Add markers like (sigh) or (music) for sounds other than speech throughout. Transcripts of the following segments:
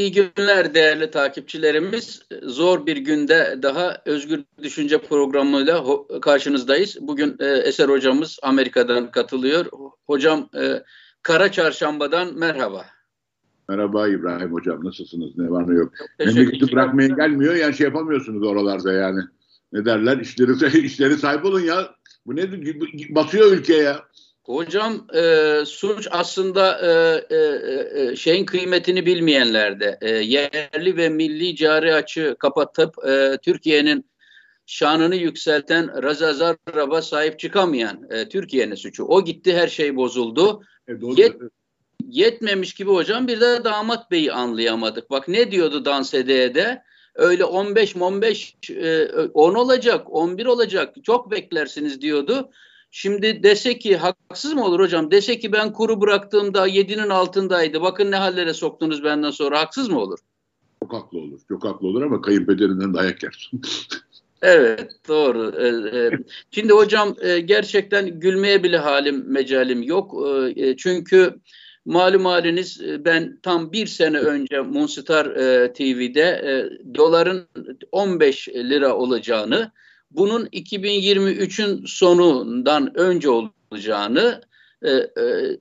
İyi günler değerli takipçilerimiz. Zor bir günde daha Özgür Düşünce programıyla karşınızdayız. Bugün e, Eser hocamız Amerika'dan katılıyor. Hocam e, Kara Çarşamba'dan merhaba. Merhaba İbrahim hocam nasılsınız ne var ne yok. Memleketi bırakmaya gelmiyor yani şey yapamıyorsunuz oralarda yani. Ne derler işleri, (laughs) işleri sahip olun ya. Bu ne basıyor ülkeye ya. Hocam e, suç aslında e, e, e, şeyin kıymetini bilmeyenlerde. E, yerli ve milli cari açı kapatıp e, Türkiye'nin şanını yükselten Raza Zarrab'a sahip çıkamayan e, Türkiye'nin suçu. O gitti her şey bozuldu. E, Yet, yetmemiş gibi hocam bir de damat beyi anlayamadık. Bak ne diyordu dans edeye de öyle 15 15 e, 10 olacak 11 olacak çok beklersiniz diyordu. Şimdi dese ki haksız mı olur hocam? Dese ki ben kuru bıraktığımda 7'nin altındaydı. Bakın ne hallere soktunuz benden sonra. Haksız mı olur? Çok haklı olur. Çok haklı olur ama kayınpederinden dayak yersin. (laughs) evet doğru. Ee, e, şimdi hocam e, gerçekten gülmeye bile halim mecalim yok. E, çünkü malum haliniz ben tam bir sene önce Munstar TV'de doların 15 lira olacağını bunun 2023'ün sonundan önce olacağını e, e,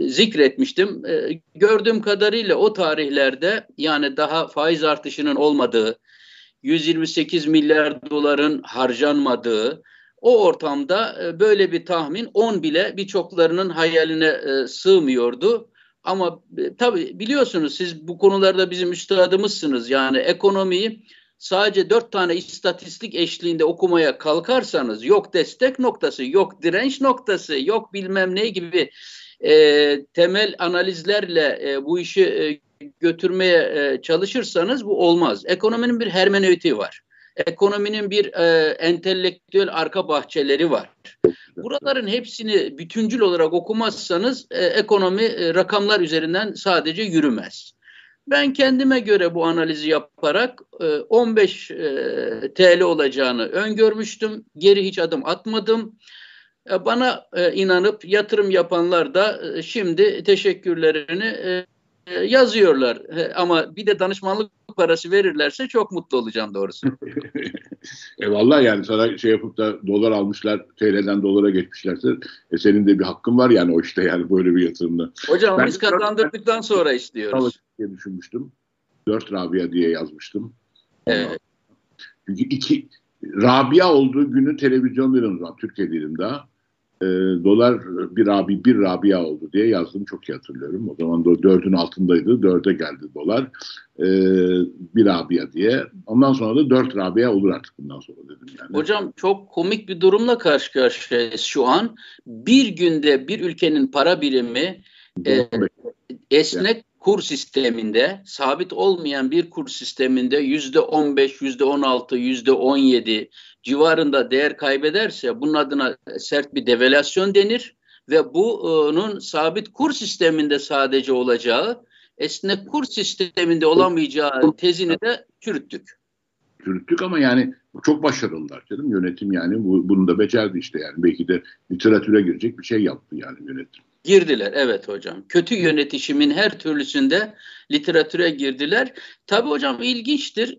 zikretmiştim. E, gördüğüm kadarıyla o tarihlerde yani daha faiz artışının olmadığı, 128 milyar doların harcanmadığı, o ortamda e, böyle bir tahmin 10 bile birçoklarının hayaline e, sığmıyordu. Ama e, tabii biliyorsunuz siz bu konularda bizim üstadımızsınız. Yani ekonomiyi sadece dört tane istatistik eşliğinde okumaya kalkarsanız yok destek noktası, yok direnç noktası, yok bilmem ne gibi e, temel analizlerle e, bu işi e, götürmeye e, çalışırsanız bu olmaz. Ekonominin bir hermeneutiği var. Ekonominin bir e, entelektüel arka bahçeleri var. Buraların hepsini bütüncül olarak okumazsanız e, ekonomi e, rakamlar üzerinden sadece yürümez. Ben kendime göre bu analizi yaparak 15 e, e, TL olacağını öngörmüştüm. Geri hiç adım atmadım. E, bana inanıp yatırım yapanlar da şimdi teşekkürlerini yazıyorlar. Ama bir de danışmanlık parası verirlerse çok mutlu olacağım doğrusu. (laughs) e vallahi yani sana şey yapıp da dolar almışlar, TL'den dolara geçmişlerse e senin de bir hakkın var yani o işte yani böyle bir yatırımda. Hocam ben biz kazandırdıktan sonra istiyoruz. diye düşünmüştüm. Dört Rabia diye yazmıştım. Evet. Çünkü iki Rabia olduğu günü televizyon veriyorum Türkiye değilim daha e, dolar bir abi bir Rabia oldu diye yazdım çok iyi hatırlıyorum. O zaman da dördün altındaydı. Dörde geldi dolar. E, bir Rabia diye. Ondan sonra da dört Rabia olur artık bundan sonra dedim yani. Hocam çok komik bir durumla karşı karşıyayız şu an. Bir günde bir ülkenin para birimi e, esnek kur sisteminde sabit olmayan bir kur sisteminde yüzde on beş, yüzde on altı, yüzde on yedi civarında değer kaybederse bunun adına sert bir devalüasyon denir ve bunun sabit kur sisteminde sadece olacağı esnek kur sisteminde olamayacağı tezini de çürüttük. Çürüttük ama yani çok başarılılar canım yönetim yani bu, bunu da becerdi işte yani belki de literatüre girecek bir şey yaptı yani yönetim. Girdiler evet hocam. Kötü yönetişimin her türlüsünde literatüre girdiler. Tabi hocam ilginçtir.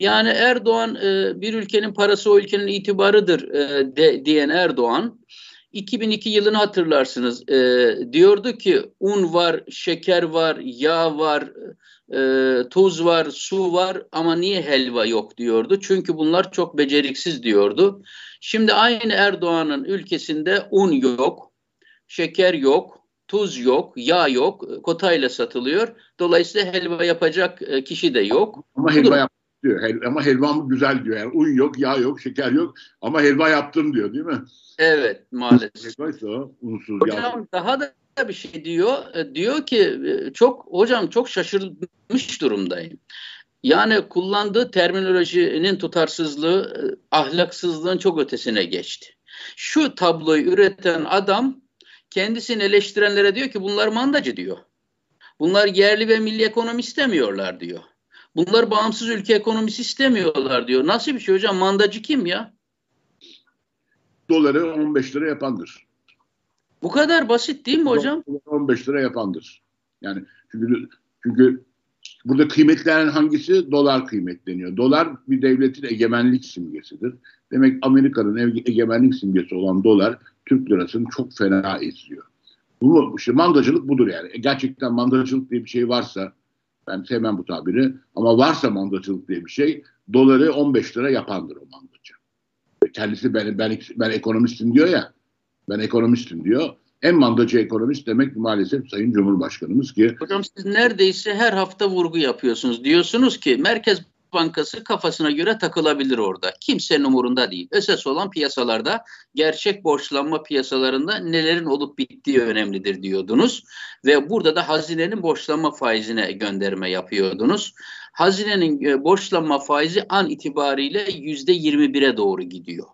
Yani Erdoğan e, bir ülkenin parası o ülkenin itibarıdır e, de, diyen Erdoğan 2002 yılını hatırlarsınız. E, diyordu ki un var, şeker var, yağ var, e, tuz var, su var ama niye helva yok diyordu. Çünkü bunlar çok beceriksiz diyordu. Şimdi aynı Erdoğan'ın ülkesinde un yok, şeker yok, tuz yok, yağ yok, kotayla satılıyor. Dolayısıyla helva yapacak e, kişi de yok. Ama helva yap diyor. Hel ama helvam güzel diyor. Yani un yok, yağ yok, şeker yok ama helva yaptım diyor değil mi? Evet maalesef. Helvaysa unsuz hocam yağ. daha da bir şey diyor. E, diyor ki e, çok hocam çok şaşırmış durumdayım. Yani kullandığı terminolojinin tutarsızlığı ahlaksızlığın çok ötesine geçti. Şu tabloyu üreten adam kendisini eleştirenlere diyor ki bunlar mandacı diyor. Bunlar yerli ve milli ekonomi istemiyorlar diyor. Bunlar bağımsız ülke ekonomisi istemiyorlar diyor. Nasıl bir şey hocam? Mandacı kim ya? Doları 15 lira yapandır. Bu kadar basit değil mi hocam? 15 lira yapandır. Yani çünkü çünkü burada kıymetlenen hangisi? Dolar kıymetleniyor. Dolar bir devletin egemenlik simgesidir. Demek Amerika'nın egemenlik simgesi olan dolar Türk lirasını çok fena eziyor. Bu işte mandacılık budur yani. E, gerçekten mandacılık diye bir şey varsa ben sevmem bu tabiri ama varsa mandacılık diye bir şey doları 15 lira yapandır o mandacı. Kendisi ben, ben, ben ekonomistim diyor ya ben ekonomistim diyor. En mandacı ekonomist demek maalesef Sayın Cumhurbaşkanımız ki. Hocam siz neredeyse her hafta vurgu yapıyorsunuz. Diyorsunuz ki Merkez Bankası kafasına göre takılabilir orada. Kimsenin umurunda değil. Esas olan piyasalarda gerçek borçlanma piyasalarında nelerin olup bittiği önemlidir diyordunuz. Ve burada da hazinenin borçlanma faizine gönderme yapıyordunuz. Hazinenin e, borçlanma faizi an itibariyle yüzde yirmi bire doğru gidiyor.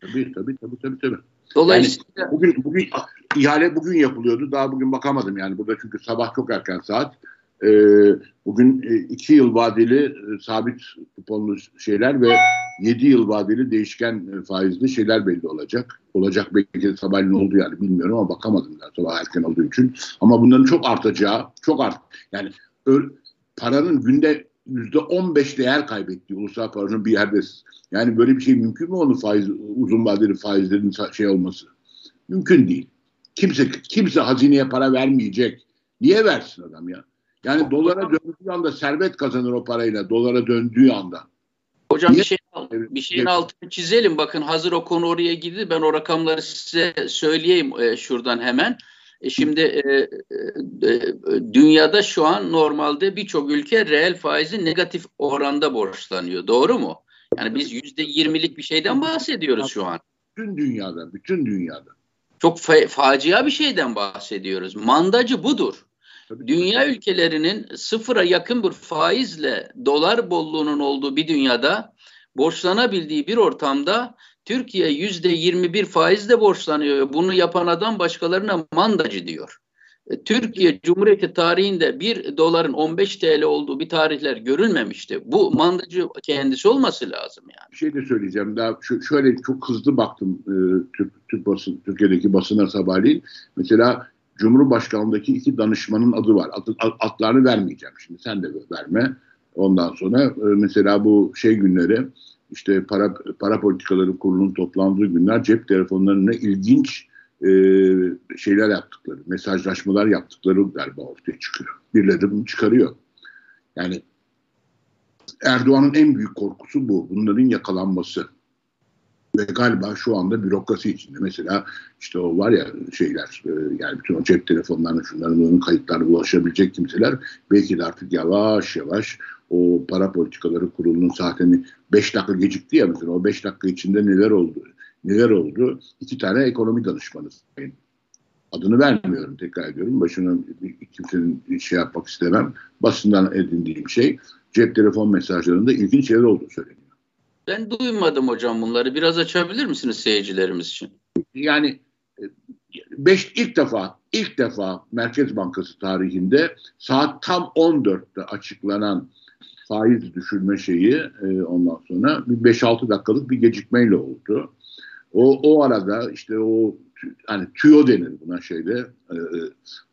Tabii tabii tabii tabii. tabii. Dolayısıyla yani bugün, bugün ihale bugün yapılıyordu. Daha bugün bakamadım yani burada çünkü sabah çok erken saat. E, bugün e, iki yıl vadeli e, sabit kuponlu şeyler ve yedi yıl vadeli değişken e, faizli şeyler belli olacak. Olacak belki sabahleyin oldu yani bilmiyorum ama bakamadım daha sabah erken olduğu için. Ama bunların çok artacağı, çok art yani ö, paranın günde yüzde on beş değer kaybettiği ulusal paranın bir yerde. Yani böyle bir şey mümkün mü onun faiz, uzun vadeli faizlerin şey olması? Mümkün değil. Kimse kimse hazineye para vermeyecek. Niye versin adam ya? Yani dolara döndüğü anda servet kazanır o parayla. Dolara döndüğü anda. Hocam Niye? bir şey bir şeyin altını çizelim. Bakın hazır o konu oraya girdi. Ben o rakamları size söyleyeyim e, şuradan hemen. E, şimdi e, e, e, dünyada şu an normalde birçok ülke reel faizi negatif oranda borçlanıyor. Doğru mu? Yani biz yüzde yirmilik bir şeyden bahsediyoruz şu an. Bütün dünyada, bütün dünyada. Çok fa- facia bir şeyden bahsediyoruz. Mandacı budur. Dünya ülkelerinin sıfıra yakın bir faizle dolar bolluğunun olduğu bir dünyada borçlanabildiği bir ortamda Türkiye yüzde 21 faizle borçlanıyor. Bunu yapan adam başkalarına mandacı diyor. E, Türkiye Cumhuriyeti tarihinde bir doların 15 TL olduğu bir tarihler görülmemişti. Bu mandacı kendisi olması lazım yani. Bir şey de söyleyeceğim. Daha şu, şöyle çok hızlı baktım e, Türk, Türk basın, Türkiye'deki basına sabahleyin. Mesela Cumhurbaşkanlığındaki iki danışmanın adı var. Ad, adlarını vermeyeceğim şimdi. Sen de verme. Ondan sonra e, mesela bu şey günleri işte para para politikaları kurulunun toplandığı günler cep telefonlarına ilginç e, şeyler yaptıkları, mesajlaşmalar yaptıkları galiba ortaya çıkıyor. Birileri bunu çıkarıyor. Yani Erdoğan'ın en büyük korkusu bu. Bunların yakalanması. Ve galiba şu anda bürokrasi içinde. Mesela işte o var ya şeyler e, yani bütün o cep telefonlarının şunların onun kayıtlarına ulaşabilecek kimseler belki de artık yavaş yavaş o para politikaları kurulunun saatini 5 dakika gecikti ya mesela o 5 dakika içinde neler oldu? Neler oldu? İki tane ekonomi danışmanı adını vermiyorum tekrar ediyorum. Başına kimsenin şey yapmak istemem. Basından edindiğim şey cep telefon mesajlarında ilginç şeyler olduğu söyleniyor. Ben duymadım hocam bunları. Biraz açabilir misiniz seyircilerimiz için? Yani e, beş ilk defa ilk defa Merkez Bankası tarihinde saat tam 14'te açıklanan faiz düşürme şeyi e, ondan sonra bir 5-6 dakikalık bir gecikmeyle oldu. O, o arada işte o hani tüyo denir buna şeyde e, e,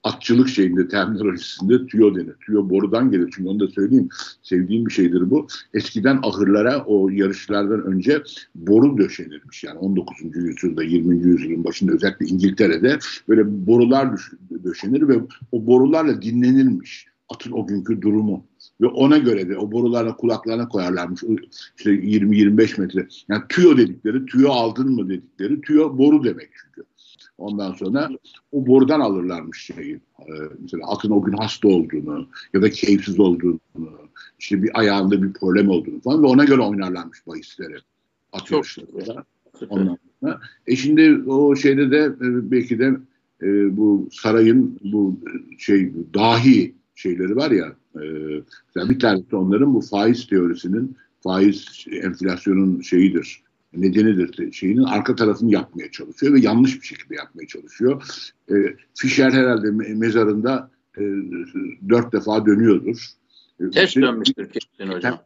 atçılık şeyinde terminolojisinde tüyo denir. Tüyo borudan gelir çünkü onu da söyleyeyim sevdiğim bir şeydir bu. Eskiden ahırlara o yarışlardan önce boru döşenirmiş yani 19. yüzyılda 20. yüzyılın başında özellikle İngiltere'de böyle borular döşenir ve o borularla dinlenilmiş atın o günkü durumu ve ona göre de o borularla kulaklarına koyarlarmış. İşte 20-25 metre. Yani tüyo dedikleri, tüyo aldın mı dedikleri, tüyo boru demek çünkü. Ondan sonra o borudan alırlarmış şeyi. Ee, mesela atın o gün hasta olduğunu ya da keyifsiz olduğunu, işte bir ayağında bir problem olduğunu falan ve ona göre oynarlarmış bahisleri. At yarışlarında. Ondan sonra. E şimdi o şeyde de e, belki de e, bu sarayın bu şey dahi şeyleri var ya e, bir tanesi onların bu faiz teorisinin faiz enflasyonun şeyidir nedenidir şeyinin arka tarafını yapmaya çalışıyor ve yanlış bir şekilde yapmaya çalışıyor. E, Fischer herhalde mezarında e, dört defa dönüyordur. E, Ters dönmüştür kesin hocam.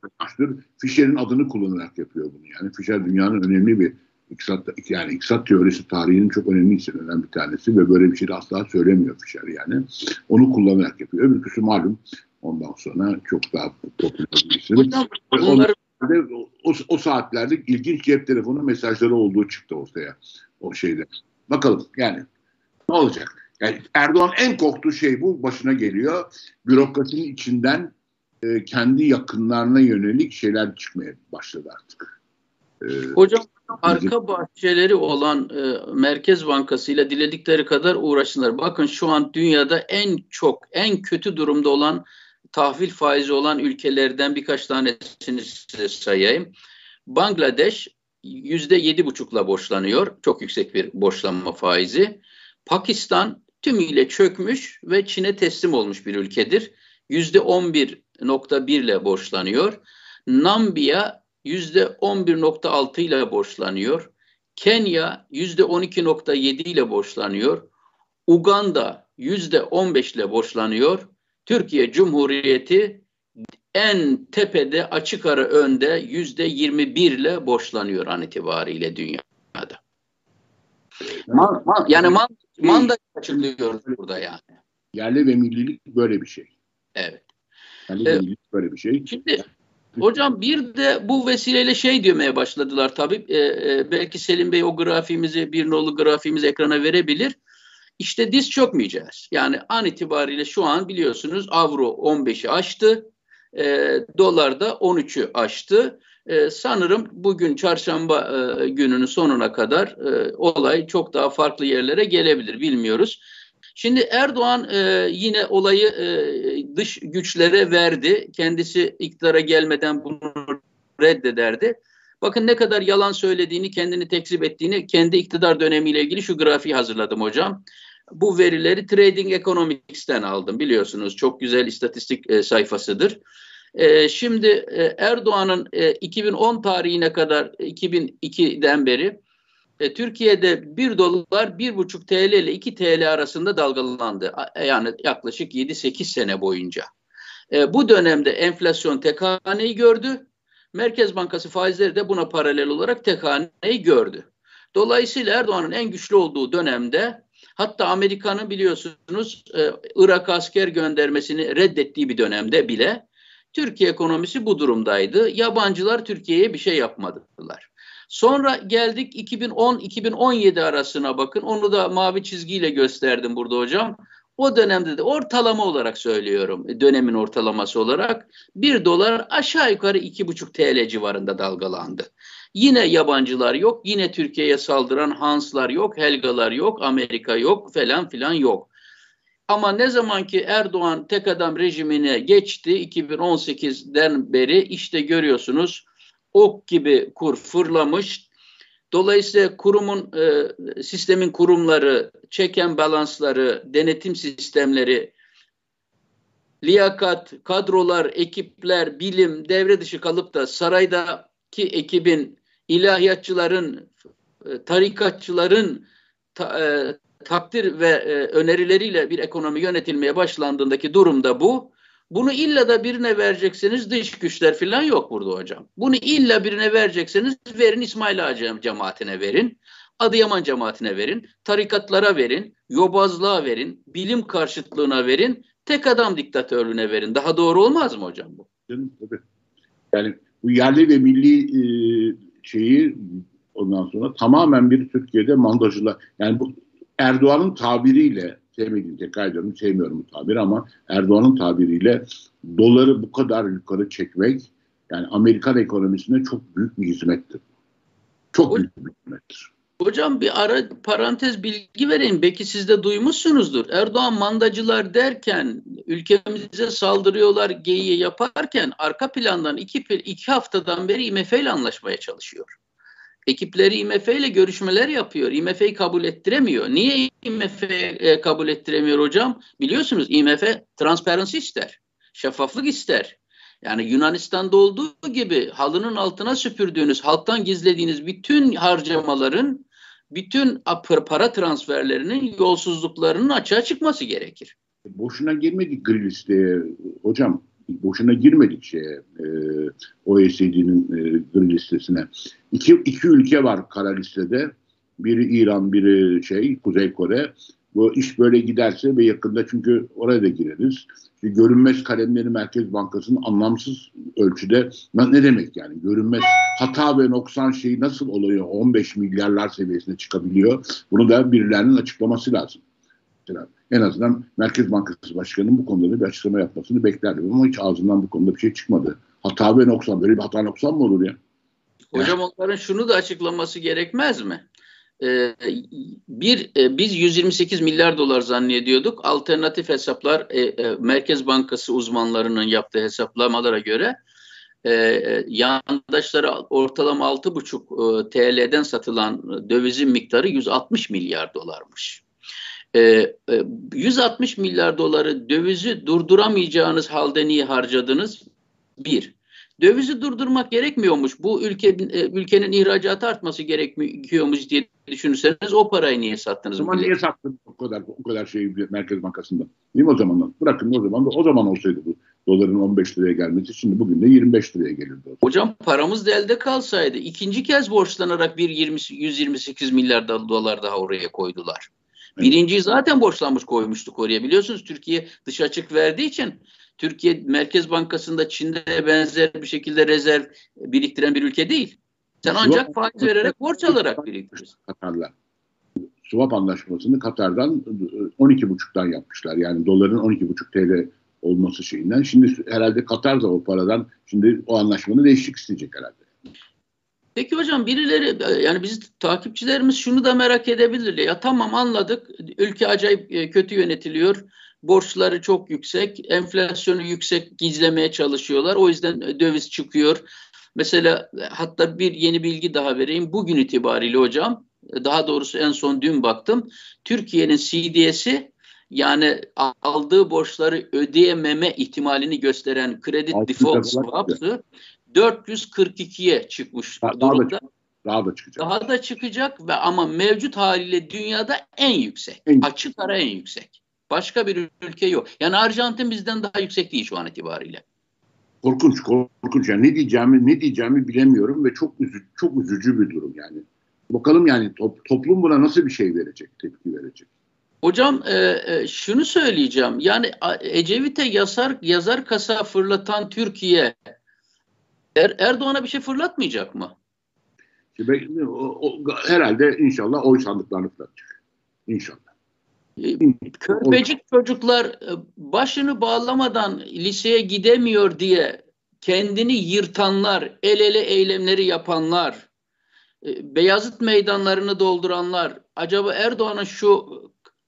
Fischer'in adını kullanarak yapıyor bunu. Yani Fischer dünyanın önemli bir iktisat, yani iktisat teorisi tarihinin çok önemli isimlerinden bir tanesi ve böyle bir şey de asla söylemiyor Fischer yani. Onu kullanarak yapıyor. Öbürküsü malum Ondan sonra çok daha popüler bir isim. Hocam, bunları... o, o saatlerde ilginç cep telefonu mesajları olduğu çıktı ortaya o şeyde. Bakalım yani ne olacak? Yani Erdoğan en korktuğu şey bu başına geliyor. Bürokrasinin içinden e, kendi yakınlarına yönelik şeyler çıkmaya başladı artık. E, Hocam arka bahçeleri olan e, Merkez Bankası ile diledikleri kadar uğraşsınlar. Bakın şu an dünyada en çok, en kötü durumda olan tahvil faizi olan ülkelerden birkaç tanesini size sayayım. Bangladeş yüzde yedi buçukla borçlanıyor. Çok yüksek bir borçlanma faizi. Pakistan tümüyle çökmüş ve Çin'e teslim olmuş bir ülkedir. Yüzde on bir nokta bir ile borçlanıyor. Nambiya yüzde on bir nokta altı ile borçlanıyor. Kenya yüzde on iki nokta yedi ile borçlanıyor. Uganda yüzde on beş ile borçlanıyor. Türkiye Cumhuriyeti en tepede açık ara önde yüzde yirmi bir ile borçlanıyor an itibariyle dünyada. Man, man, yani man, manda açıklıyoruz burada yani. Yerli ve millilik böyle bir şey. Evet. Yerli ve millilik böyle bir şey. Şimdi hocam bir de bu vesileyle şey demeye başladılar tabii. Ee, e, belki Selim Bey o grafiğimizi bir nolu grafiğimizi ekrana verebilir. İşte diz çökmeyeceğiz. Yani an itibariyle şu an biliyorsunuz avro 15'i aştı. E, dolar da 13'ü aştı. E, sanırım bugün çarşamba e, gününün sonuna kadar e, olay çok daha farklı yerlere gelebilir bilmiyoruz. Şimdi Erdoğan e, yine olayı e, dış güçlere verdi. Kendisi iktidara gelmeden bunu reddederdi. Bakın ne kadar yalan söylediğini, kendini tekzip ettiğini kendi iktidar dönemiyle ilgili şu grafiği hazırladım hocam. Bu verileri Trading Economics'ten aldım biliyorsunuz. Çok güzel istatistik e, sayfasıdır. E, şimdi e, Erdoğan'ın e, 2010 tarihine kadar 2002'den beri e, Türkiye'de 1 dolar 1,5 TL ile 2 TL arasında dalgalandı. Yani yaklaşık 7-8 sene boyunca. E, bu dönemde enflasyon tek gördü. Merkez Bankası faizleri de buna paralel olarak tek haneyi gördü. Dolayısıyla Erdoğan'ın en güçlü olduğu dönemde hatta Amerika'nın biliyorsunuz e, Irak asker göndermesini reddettiği bir dönemde bile Türkiye ekonomisi bu durumdaydı. Yabancılar Türkiye'ye bir şey yapmadılar. Sonra geldik 2010-2017 arasına bakın. Onu da mavi çizgiyle gösterdim burada hocam. O dönemde de ortalama olarak söylüyorum, dönemin ortalaması olarak bir dolar aşağı yukarı iki buçuk TL civarında dalgalandı. Yine yabancılar yok, yine Türkiye'ye saldıran Hanslar yok, Helgalar yok, Amerika yok falan filan yok. Ama ne zaman ki Erdoğan tek adam rejimine geçti 2018'den beri işte görüyorsunuz ok gibi kur fırlamış. Dolayısıyla kurumun e, sistemin kurumları, çeken balansları, denetim sistemleri, liyakat, kadrolar, ekipler, bilim devre dışı kalıp da saraydaki ekibin, ilahiyatçıların, e, tarikatçıların ta, e, takdir ve e, önerileriyle bir ekonomi yönetilmeye başlandığındaki durumda bu. Bunu illa da birine verecekseniz dış güçler falan yok burada hocam. Bunu illa birine verecekseniz verin İsmail Ağa cemaatine verin. Adıyaman cemaatine verin. Tarikatlara verin. Yobazlığa verin. Bilim karşıtlığına verin. Tek adam diktatörlüğüne verin. Daha doğru olmaz mı hocam bu? Yani bu yerli ve milli e, şeyi ondan sonra tamamen bir Türkiye'de mandacılar yani bu Erdoğan'ın tabiriyle sevmediğim tekrar ediyorum sevmiyorum bu tabiri ama Erdoğan'ın tabiriyle doları bu kadar yukarı çekmek yani Amerikan ekonomisine çok büyük bir hizmettir. Çok o, büyük bir hizmettir. Hocam bir ara parantez bilgi vereyim. Belki siz de duymuşsunuzdur. Erdoğan mandacılar derken ülkemize saldırıyorlar geyiği yaparken arka plandan iki, iki haftadan beri IMF ile anlaşmaya çalışıyor. Ekipleri IMF ile görüşmeler yapıyor. IMF'yi kabul ettiremiyor. Niye IMF e, kabul ettiremiyor hocam? Biliyorsunuz IMF transparency ister. Şeffaflık ister. Yani Yunanistan'da olduğu gibi halının altına süpürdüğünüz, halktan gizlediğiniz bütün harcamaların, bütün para transferlerinin yolsuzluklarının açığa çıkması gerekir. Boşuna girmedik gri listeye hocam boşuna girmedik şeye e, OECD'nin e, gri listesine. İki, iki ülke var kara listede. Biri İran, biri şey Kuzey Kore. Bu iş böyle giderse ve yakında çünkü oraya da gireriz. İşte görünmez kalemleri Merkez Bankası'nın anlamsız ölçüde ne demek yani görünmez hata ve noksan şeyi nasıl oluyor 15 milyarlar seviyesine çıkabiliyor bunu da birilerinin açıklaması lazım. Mesela en azından Merkez Bankası Başkanı'nın bu konuda bir açıklama yapmasını beklerdim ama hiç ağzından bu konuda bir şey çıkmadı. Hata ve noksan böyle bir hata noksan mı olur ya? Hocam onların şunu da açıklaması gerekmez mi? Ee, bir e, biz 128 milyar dolar zannediyorduk. Alternatif hesaplar e, e, Merkez Bankası uzmanlarının yaptığı hesaplamalara göre e, e yandaşlara ortalama 6,5 e, TL'den satılan dövizin miktarı 160 milyar dolarmış. E, 160 milyar doları dövizi durduramayacağınız halde niye harcadınız? Bir. Dövizi durdurmak gerekmiyormuş. Bu ülke e, ülkenin ihracatı artması gerekiyormuş diye düşünürseniz o parayı niye sattınız? O zaman niye sattınız o kadar o kadar şeyi Merkez Bankası'nda? Değil mi o zaman? Bırakın o zaman da o zaman olsaydı bu doların 15 liraya gelmesi şimdi bugün de 25 liraya gelirdi. Hocam paramız da elde kalsaydı ikinci kez borçlanarak bir 20, 128 milyar dolar daha oraya koydular. Birinciyi zaten borçlanmış koymuştuk oraya. Biliyorsunuz Türkiye dış açık verdiği için Türkiye Merkez Bankası'nda Çin'de benzer bir şekilde rezerv biriktiren bir ülke değil. Sen ancak faiz vererek borç alarak biriktirirsin. Katar'la. Swap anlaşmasını Katar'dan 12,5'tan yapmışlar. Yani doların 12,5 TL olması şeyinden. Şimdi herhalde Katar da o paradan şimdi o anlaşmanı değişik isteyecek herhalde. Peki hocam birileri yani biz takipçilerimiz şunu da merak edebilir. Ya tamam anladık. Ülke acayip e, kötü yönetiliyor. Borçları çok yüksek. Enflasyonu yüksek gizlemeye çalışıyorlar. O yüzden döviz çıkıyor. Mesela hatta bir yeni bilgi daha vereyim. Bugün itibariyle hocam daha doğrusu en son dün baktım. Türkiye'nin CDS'i yani aldığı borçları ödeyememe ihtimalini gösteren kredi default swap'ı 442'ye çıkmış daha, durumda. Daha da, çıkacak. Daha da çıkacak ve ama mevcut haliyle dünyada en yüksek. En açık ara en yüksek. Başka bir ülke yok. Yani Arjantin bizden daha yüksek değil şu an itibariyle. Korkunç, korkunç. Yani ne diyeceğimi, ne diyeceğimi bilemiyorum ve çok üzücü, çok üzücü bir durum yani. Bakalım yani top, toplum buna nasıl bir şey verecek, tepki verecek. Hocam e, e, şunu söyleyeceğim. Yani Ecevit'e yazar, yazar kasa fırlatan Türkiye er, Erdoğan'a bir şey fırlatmayacak mı? O, o, herhalde inşallah oy sandıklarını fırlatacak. İnşallah. E, körpecik çocuklar e, başını bağlamadan liseye gidemiyor diye kendini yırtanlar, el ele eylemleri yapanlar, e, Beyazıt meydanlarını dolduranlar, acaba Erdoğan'ın şu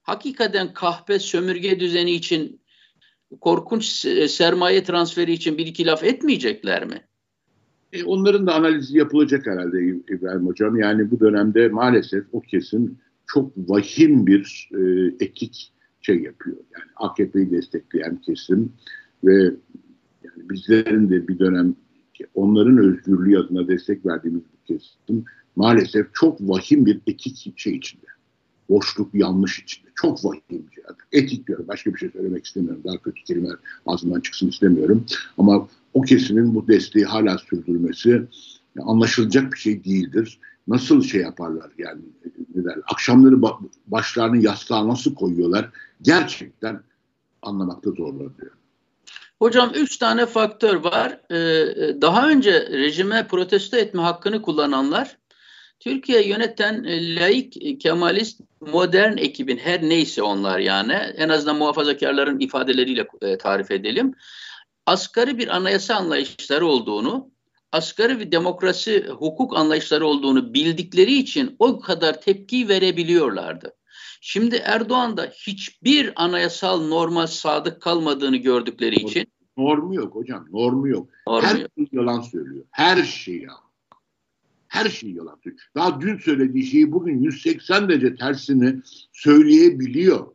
hakikaten kahpe sömürge düzeni için korkunç sermaye transferi için bir iki laf etmeyecekler mi? E, onların da analizi yapılacak herhalde İbrahim Hocam. Yani bu dönemde maalesef o kesim çok vahim bir e, etik şey yapıyor. Yani AKP'yi destekleyen kesim ve yani bizlerin de bir dönem onların özgürlüğü adına destek verdiğimiz bir kesim maalesef çok vahim bir etik şey içinde. Boşluk, yanlış içinde. Çok vahim bir şey. Etik diyorum. Başka bir şey söylemek istemiyorum. Daha kötü kelimeler ağzımdan çıksın istemiyorum. Ama o kesimin bu desteği hala sürdürmesi anlaşılacak bir şey değildir. Nasıl şey yaparlar yani ne derler, akşamları başlarını yastığa nasıl koyuyorlar gerçekten anlamakta zorlanıyor. Hocam üç tane faktör var. Ee, daha önce rejime protesto etme hakkını kullananlar, Türkiye yöneten e, laik, kemalist, modern ekibin her neyse onlar yani en azından muhafazakarların ifadeleriyle e, tarif edelim. Asgari bir anayasa anlayışları olduğunu, asgari bir demokrasi, hukuk anlayışları olduğunu bildikleri için o kadar tepki verebiliyorlardı. Şimdi Erdoğan da hiçbir anayasal norma sadık kalmadığını gördükleri için normu yok hocam, normu yok. Normu Her yok. şey yalan söylüyor. Her şey yalan. Her şey yalan söylüyor. Daha dün söylediği şeyi bugün 180 derece tersini söyleyebiliyor.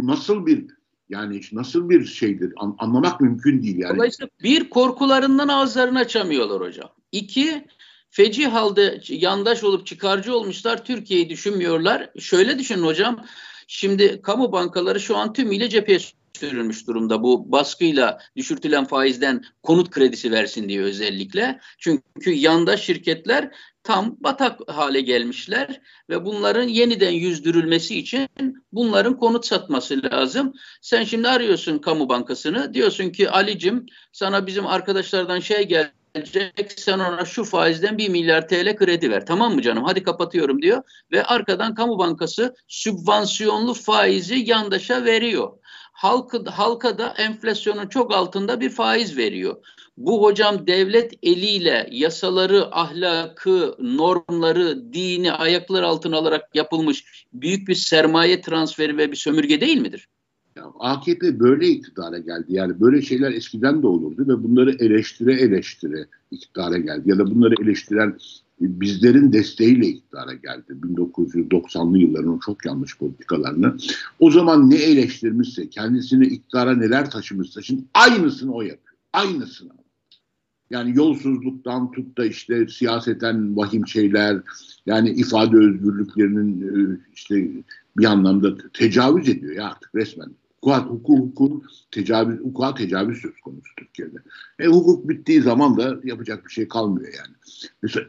Nasıl bir yani nasıl bir şeydir An- anlamak mümkün değil yani. Dolayısıyla bir korkularından ağızlarını açamıyorlar hocam. İki feci halde yandaş olup çıkarcı olmuşlar Türkiye'yi düşünmüyorlar. Şöyle düşünün hocam şimdi kamu bankaları şu an tümüyle cepheye sürülmüş durumda bu baskıyla düşürtülen faizden konut kredisi versin diye özellikle. Çünkü yanda şirketler tam batak hale gelmişler ve bunların yeniden yüzdürülmesi için bunların konut satması lazım. Sen şimdi arıyorsun kamu bankasını diyorsun ki Alicim sana bizim arkadaşlardan şey gelecek sen ona şu faizden bir milyar TL kredi ver tamam mı canım hadi kapatıyorum diyor ve arkadan kamu bankası sübvansiyonlu faizi yandaşa veriyor. Halkı, halka da enflasyonun çok altında bir faiz veriyor. Bu hocam devlet eliyle yasaları, ahlakı, normları, dini ayaklar altına alarak yapılmış büyük bir sermaye transferi ve bir sömürge değil midir? Ya, AKP böyle iktidara geldi. Yani böyle şeyler eskiden de olurdu ve bunları eleştire eleştire iktidara geldi. Ya da bunları eleştiren bizlerin desteğiyle iktidara geldi. 1990'lı yılların çok yanlış politikalarını. O zaman ne eleştirmişse, kendisini iktidara neler taşımışsa şimdi aynısını o yapıyor. Aynısını. Yani yolsuzluktan tut da işte siyaseten vahim şeyler, yani ifade özgürlüklerinin e, işte bir anlamda tecavüz ediyor ya artık resmen. Hukuk, hukuk, hukuk tecavüz, hukuka tecavüz söz konusu Türkiye'de. E, hukuk bittiği zaman da yapacak bir şey kalmıyor yani. Mesela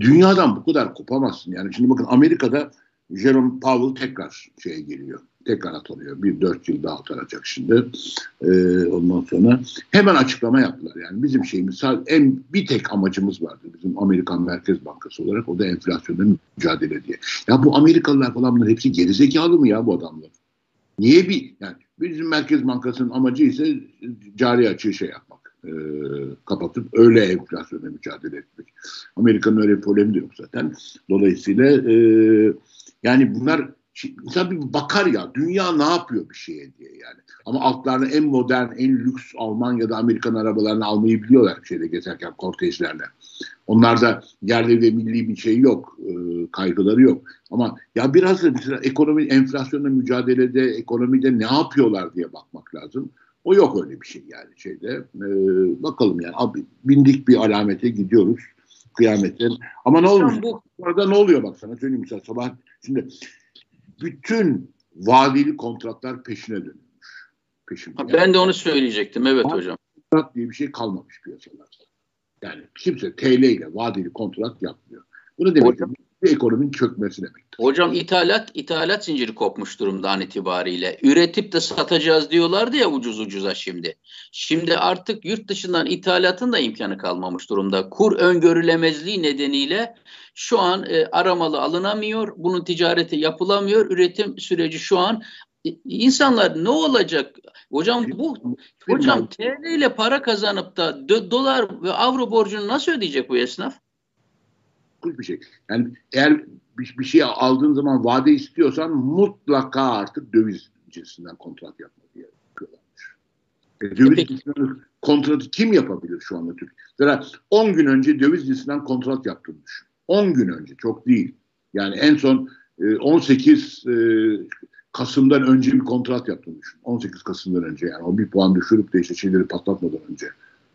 dünyadan bu kadar kopamazsın. Yani şimdi bakın Amerika'da Jerome Powell tekrar şeye geliyor tekrar atanıyor. Bir dört yıl daha atanacak şimdi. Ee, ondan sonra hemen açıklama yaptılar. Yani bizim şeyimiz en bir tek amacımız vardı bizim Amerikan Merkez Bankası olarak o da enflasyonla mücadele diye. Ya bu Amerikalılar falan bunlar hepsi gerizekalı mı ya bu adamlar? Niye bir yani bizim Merkez Bankası'nın amacı ise cari açığı şey yapmak. E, kapatıp öyle enflasyonla mücadele etmek. Amerika'nın öyle bir problemi de yok zaten. Dolayısıyla e, yani bunlar İnsan bir bakar ya dünya ne yapıyor bir şeye diye yani. Ama altlarına en modern, en lüks Alman ya da Amerikan arabalarını almayı biliyorlar şeyde gezerken kortejlerle. Onlarda yerli ve milli bir şey yok, e, kaygıları yok. Ama ya biraz da mesela ekonomi, enflasyonla mücadelede, ekonomide ne yapıyorlar diye bakmak lazım. O yok öyle bir şey yani şeyde. E, bakalım yani abi, bindik bir alamete gidiyoruz kıyamete. Ama ne olmuş? Bu arada ne oluyor bak sana söyleyeyim mesela sabah. Şimdi bütün vadeli kontratlar peşine dönülmüş. Peşine. Yani, ben de onu söyleyecektim. Evet hocam. Kontrat diye bir şey kalmamış piyasalarda. Yani kimse TL ile vadeli kontrat yapmıyor. Bu ne demek? Hocam, bir ekonominin çökmesi demektir. Hocam ithalat ithalat zinciri kopmuş durumda an itibariyle. Üretip de satacağız diyorlardı ya ucuz ucuza şimdi. Şimdi artık yurt dışından ithalatın da imkanı kalmamış durumda. Kur öngörülemezliği nedeniyle şu an e, aramalı alınamıyor. Bunun ticareti yapılamıyor. Üretim süreci şu an e, insanlar ne olacak? Hocam bu hocam TL ile para kazanıp da dolar ve avro borcunu nasıl ödeyecek bu esnaf? Bir şey. Yani eğer bir, bir şey aldığın zaman vade istiyorsan mutlaka artık döviz cinsinden kontrat yapmak gerekiyorlarmış. E, döviz cinsinden kontratı kim yapabilir şu anda Türkiye? Mesela 10 gün önce döviz cinsinden kontrat yaptığını düşün. 10 gün önce çok değil. Yani en son 18 e, e, Kasım'dan önce bir kontrat yaptığını düşün. 18 Kasım'dan önce yani o bir puan düşürüp de işte şeyleri patlatmadan önce.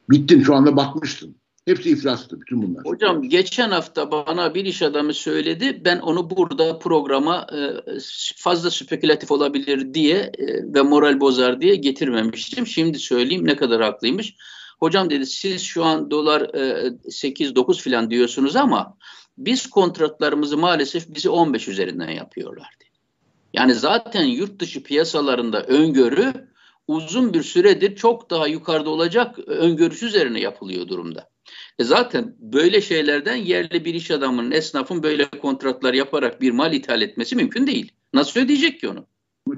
Bittin şu anda bakmıştın. Hepsi iflastı bütün bunlar. Hocam geçen hafta bana bir iş adamı söyledi. Ben onu burada programa e, fazla spekülatif olabilir diye e, ve moral bozar diye getirmemiştim. Şimdi söyleyeyim ne kadar haklıymış. Hocam dedi siz şu an dolar 8-9 falan diyorsunuz ama biz kontratlarımızı maalesef bizi 15 üzerinden yapıyorlar dedi. Yani zaten yurt dışı piyasalarında öngörü uzun bir süredir çok daha yukarıda olacak öngörüsü üzerine yapılıyor durumda. E zaten böyle şeylerden yerli bir iş adamının, esnafın böyle kontratlar yaparak bir mal ithal etmesi mümkün değil. Nasıl ödeyecek ki onu?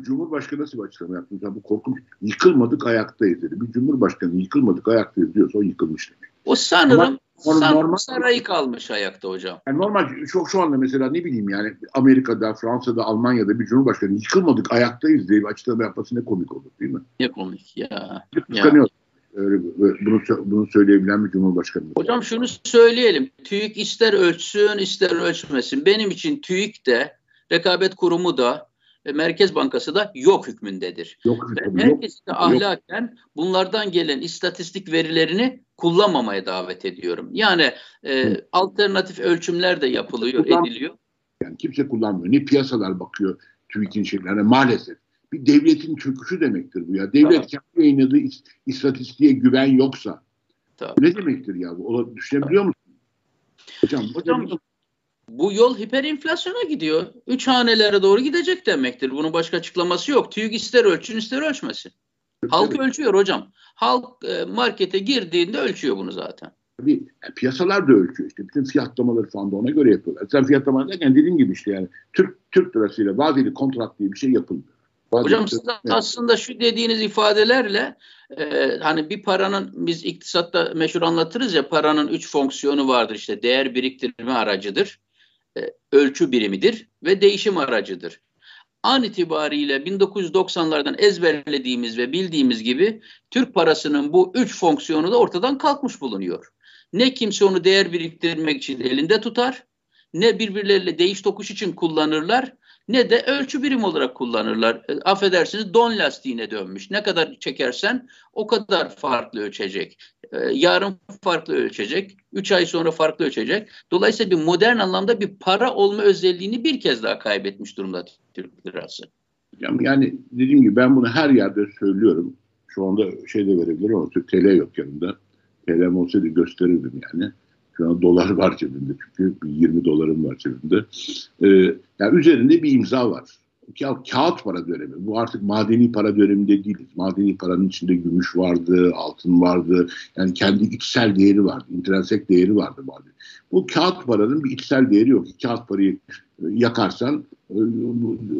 Cumhurbaşkanı nasıl bir açıklama yaptı? Bu korkunç. Yıkılmadık ayaktayız dedi. Bir cumhurbaşkanı yıkılmadık ayaktayız diyorsa o yıkılmış demek. O sanırım Ama, normal, sarayı kalmış ayakta hocam. Yani normal şu, şu anda mesela ne bileyim yani Amerika'da, Fransa'da, Almanya'da bir cumhurbaşkanı yıkılmadık ayaktayız diye bir açıklama yapması ne komik olur değil mi? Ne komik ya. Kıskanıyor. Öyle, bunu, bunu söyleyebilen bir cumhurbaşkanı. Hocam şunu söyleyelim. TÜİK ister ölçsün ister ölçmesin. Benim için TÜİK de rekabet kurumu da Merkez Bankası da yok hükmündedir. Yok, ben herkesi de ahlaken bunlardan gelen istatistik verilerini kullanmamaya davet ediyorum. Yani e, alternatif ölçümler de yapılıyor, Kullan, ediliyor. Yani kimse kullanmıyor. Ne piyasalar bakıyor TÜİK'in şeylerine maalesef bir devletin çöküşü demektir bu ya. Devlet tamam. kendi yayınladığı istatistiğe güven yoksa tamam. ne demektir ya bu? Düşünebiliyor tamam. musun? Hocam, hocam bu yol hiperinflasyona gidiyor. Üç hanelere doğru gidecek demektir. Bunun başka açıklaması yok. TÜİK ister ölçün ister ölçmesin. Halk ölçüyor hocam. Halk e, markete girdiğinde ölçüyor bunu zaten. Tabii yani piyasalar da ölçüyor işte. Bütün fiyatlamaları falan da ona göre yapıyorlar. Sen fiyatlama derken dediğin gibi işte yani Türk Türk lirasıyla vadeli kontrat diye bir şey yapılmıyor. Vadeli Hocam siz aslında şu dediğiniz ifadelerle e, hani bir paranın biz iktisatta meşhur anlatırız ya paranın üç fonksiyonu vardır işte. Değer biriktirme aracıdır, e, ölçü birimidir ve değişim aracıdır. An itibariyle 1990'lardan ezberlediğimiz ve bildiğimiz gibi Türk parasının bu üç fonksiyonu da ortadan kalkmış bulunuyor. Ne kimse onu değer biriktirmek için elinde tutar, ne birbirleriyle değiş tokuş için kullanırlar, ne de ölçü birim olarak kullanırlar. E, affedersiniz don lastiğine dönmüş. Ne kadar çekersen o kadar farklı ölçecek. E, yarın farklı ölçecek. Üç ay sonra farklı ölçecek. Dolayısıyla bir modern anlamda bir para olma özelliğini bir kez daha kaybetmiş durumda Türk lirası. Yani dediğim gibi ben bunu her yerde söylüyorum. Şu anda şey de verebilirim ama Türk TL yok yanında. TL'm olsaydı gösterirdim yani. Şu an dolar var cebimde çünkü 20 dolarım var cebimde. Ee, yani üzerinde bir imza var. Ya, kağıt para dönemi. Bu artık madeni para döneminde değiliz. Madeni paranın içinde gümüş vardı, altın vardı. Yani kendi içsel değeri vardı. intrinsek değeri vardı madeni. Bu kağıt paranın bir içsel değeri yok. Kağıt parayı yakarsan e,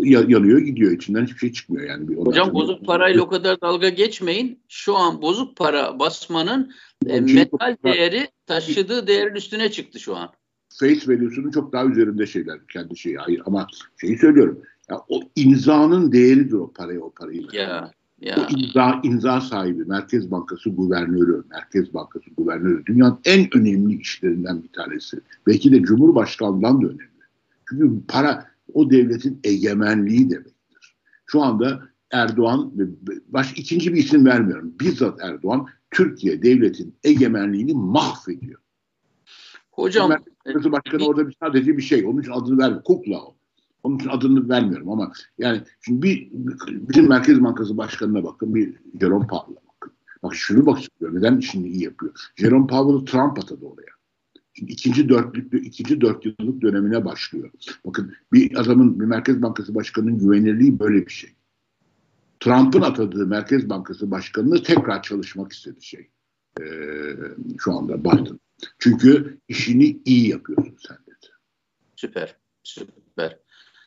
yanıyor gidiyor. içinden hiçbir şey çıkmıyor. yani. Bir Hocam bozuk parayla o kadar dalga geçmeyin. Şu an bozuk para basmanın e, metal değeri taşıdığı değerin üstüne çıktı şu an. Face value'sunun çok daha üzerinde şeyler kendi şeyi. Hayır ama şeyi söylüyorum. Ya, o imzanın değeridir o parayı o parayı. Ya. Ya. O imza, imza sahibi, Merkez Bankası guvernörü, Merkez Bankası guvernörü dünyanın en önemli işlerinden bir tanesi. Belki de Cumhurbaşkanlığından da önemli. Çünkü para o devletin egemenliği demektir. Şu anda Erdoğan, baş ikinci bir isim vermiyorum. Bizzat Erdoğan Türkiye devletin egemenliğini mahvediyor. Hocam Merkez Başkanı orada bir, sadece bir şey. Onun için adını vermiyorum. Kukla o. Onun için adını vermiyorum ama yani şimdi bir bizim Merkez Bankası Başkanı'na bakın bir Jerome Powell'a bakın. Bak şunu bak istiyor. Neden işini iyi yapıyor? Jerome Powell'ı Trump atadı oraya. Şimdi ikinci dörtlük, ikinci dört yıllık dönemine başlıyor. Bakın bir adamın, bir Merkez Bankası Başkanı'nın güvenirliği böyle bir şey. Trump'ın atadığı Merkez Bankası Başkanı'nı tekrar çalışmak istedi şey. Ee, şu anda Biden. Çünkü işini iyi yapıyorsun sen dedi. Süper, süper.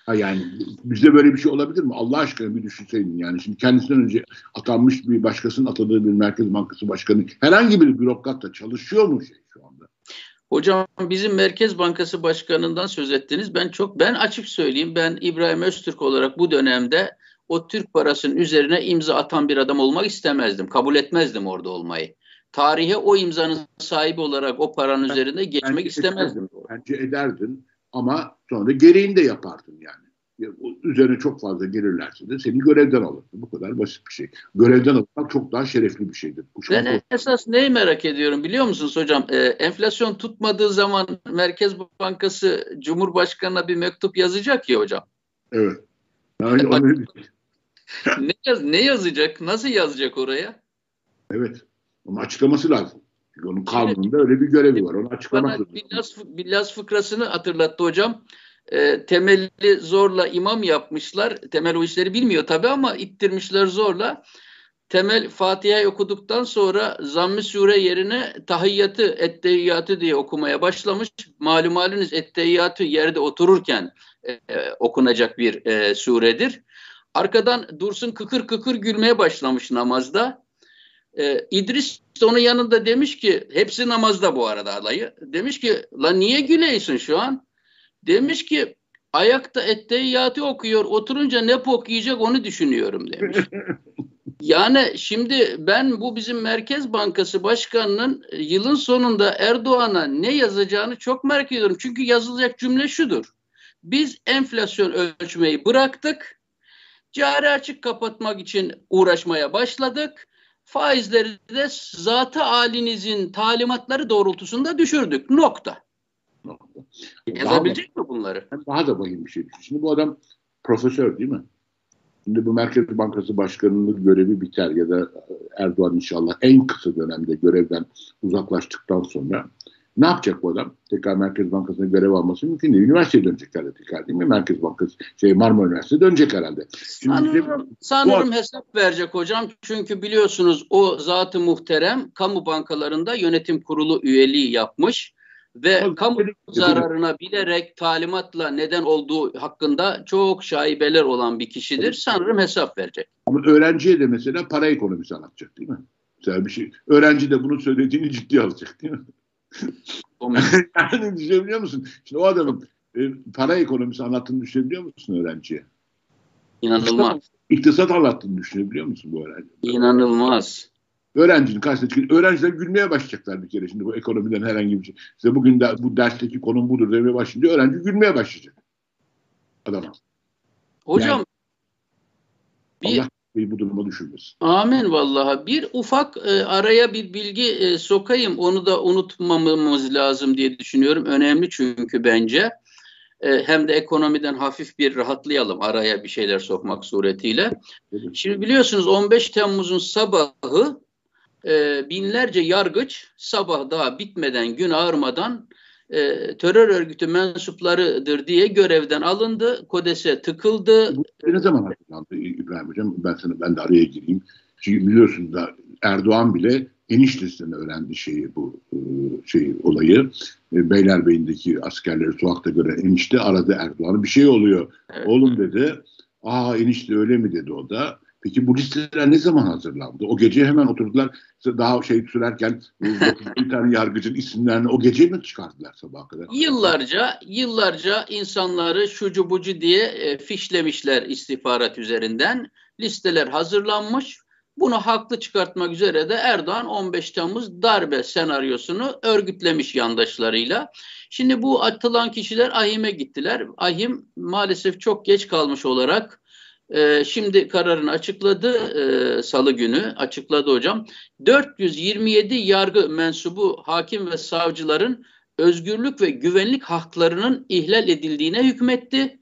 Ha yani bizde böyle bir şey olabilir mi? Allah aşkına bir düşünseydin yani. Şimdi kendisinden önce atanmış bir başkasının atadığı bir Merkez Bankası Başkanı herhangi bir bürokratla çalışıyor mu şey şu anda? Hocam bizim Merkez Bankası Başkanı'ndan söz ettiniz. Ben çok ben açık söyleyeyim ben İbrahim Öztürk olarak bu dönemde o Türk parasının üzerine imza atan bir adam olmak istemezdim. Kabul etmezdim orada olmayı. Tarihe o imzanın sahibi olarak o paranın üzerinde geçmek bence istemezdim. Ederdin, bence ederdin ama sonra gereğini de yapardın yani. Üzerine çok fazla gelirlerse de seni görevden alır. Bu kadar basit bir şey. Görevden almak çok daha şerefli bir şeydir. Bu ben esas neyi merak ediyorum biliyor musunuz hocam? Ee, enflasyon tutmadığı zaman Merkez Bankası Cumhurbaşkanı'na bir mektup yazacak ya hocam. Evet. Yani onu ne, yaz, ne yazacak? Nasıl yazacak oraya? Evet. Onun açıklaması lazım. Çünkü onun kanununda öyle bir görevi var. Onu açıklamak lazım. Billas, Billas fıkrasını hatırlattı hocam. E, temelli zorla imam yapmışlar. Temel o işleri bilmiyor tabii ama ittirmişler zorla. Temel Fatiha'yı okuduktan sonra zamm-ı sure yerine tahiyyatı, ettehiyyatı diye okumaya başlamış. Malum haliniz ettehiyyatı yerde otururken e, e, okunacak bir e, suredir. Arkadan Dursun kıkır kıkır gülmeye başlamış namazda. Ee, İdris onun yanında demiş ki, hepsi namazda bu arada alayı. Demiş ki, la niye güleysin şu an? Demiş ki, ayakta etteyyatı okuyor, oturunca ne okuyacak onu düşünüyorum demiş. (laughs) Yani şimdi ben bu bizim Merkez Bankası Başkanı'nın yılın sonunda Erdoğan'a ne yazacağını çok merak ediyorum. Çünkü yazılacak cümle şudur. Biz enflasyon ölçmeyi bıraktık. Cari açık kapatmak için uğraşmaya başladık. Faizleri de zatı halinizin talimatları doğrultusunda düşürdük. Nokta. Nokta. Yazabilecek mi bunları? Daha da vahim bir şey. Şimdi bu adam profesör değil mi? Şimdi bu Merkez Bankası Başkanı'nın görevi biter ya da Erdoğan inşallah en kısa dönemde görevden uzaklaştıktan sonra Ne yapacak bu adam? Tekrar Merkez Bankası'na görev alması mümkün değil. Üniversiteye dönecekler de tekrar değil mi? Merkez Bankası, şey Marmara Üniversitesi dönecek herhalde. Şimdi sanırım, sanırım hesap verecek hocam. Çünkü biliyorsunuz o zatı muhterem kamu bankalarında yönetim kurulu üyeliği yapmış ve Tabii, kamu zararına bilerek talimatla neden olduğu hakkında çok şaibeler olan bir kişidir. Sanırım hesap verecek. Ama öğrenciye de mesela para ekonomisi anlatacak değil mi? Mesela bir şey. Öğrenci de bunu söylediğini ciddi alacak değil mi? (laughs) yani düşünebiliyor musun? Şimdi o adamın e, para ekonomisi anlattığını düşünebiliyor musun öğrenciye? İnanılmaz. İktisat anlattığını düşünebiliyor musun bu öğrenci? İnanılmaz. Öğrencinin karşısına çıkıyor. Öğrenciler gülmeye başlayacaklar bir kere şimdi bu ekonomiden herhangi bir şey. Size bugün de bu dersteki konum budur demeye başlayınca öğrenci gülmeye başlayacak. Adama. Hocam yani, bir, Allah bu duruma düşürmesin. Amin vallahi. Bir ufak e, araya bir bilgi e, sokayım. Onu da unutmamamız lazım diye düşünüyorum. Önemli çünkü bence. E, hem de ekonomiden hafif bir rahatlayalım araya bir şeyler sokmak suretiyle. Şimdi biliyorsunuz 15 Temmuz'un sabahı e, binlerce yargıç sabah daha bitmeden gün ağırmadan e, terör örgütü mensuplarıdır diye görevden alındı. Kodese tıkıldı. Bu ne zaman açıklandı İbrahim Hocam? Ben sana ben de araya gireyim. Çünkü biliyorsun da Erdoğan bile eniştesinden öğrendi şeyi bu e, şeyi olayı. E, Beylerbeyi'ndeki askerleri sokakta gören enişte aradı Erdoğan'ı. Bir şey oluyor. Evet. Oğlum dedi. Aa enişte öyle mi dedi o da. Peki bu listeler ne zaman hazırlandı? O gece hemen oturdular. Daha şey sürerken (laughs) bir tane yargıcın isimlerini o gece mi çıkardılar sabaha kadar? Yıllarca, yıllarca insanları şucu bucu diye e, fişlemişler istihbarat üzerinden. Listeler hazırlanmış. Bunu haklı çıkartmak üzere de Erdoğan 15 Temmuz darbe senaryosunu örgütlemiş yandaşlarıyla. Şimdi bu atılan kişiler Ahim'e gittiler. Ahim maalesef çok geç kalmış olarak e, şimdi kararını açıkladı e, salı günü açıkladı hocam. 427 yargı mensubu hakim ve savcıların özgürlük ve güvenlik haklarının ihlal edildiğine hükmetti.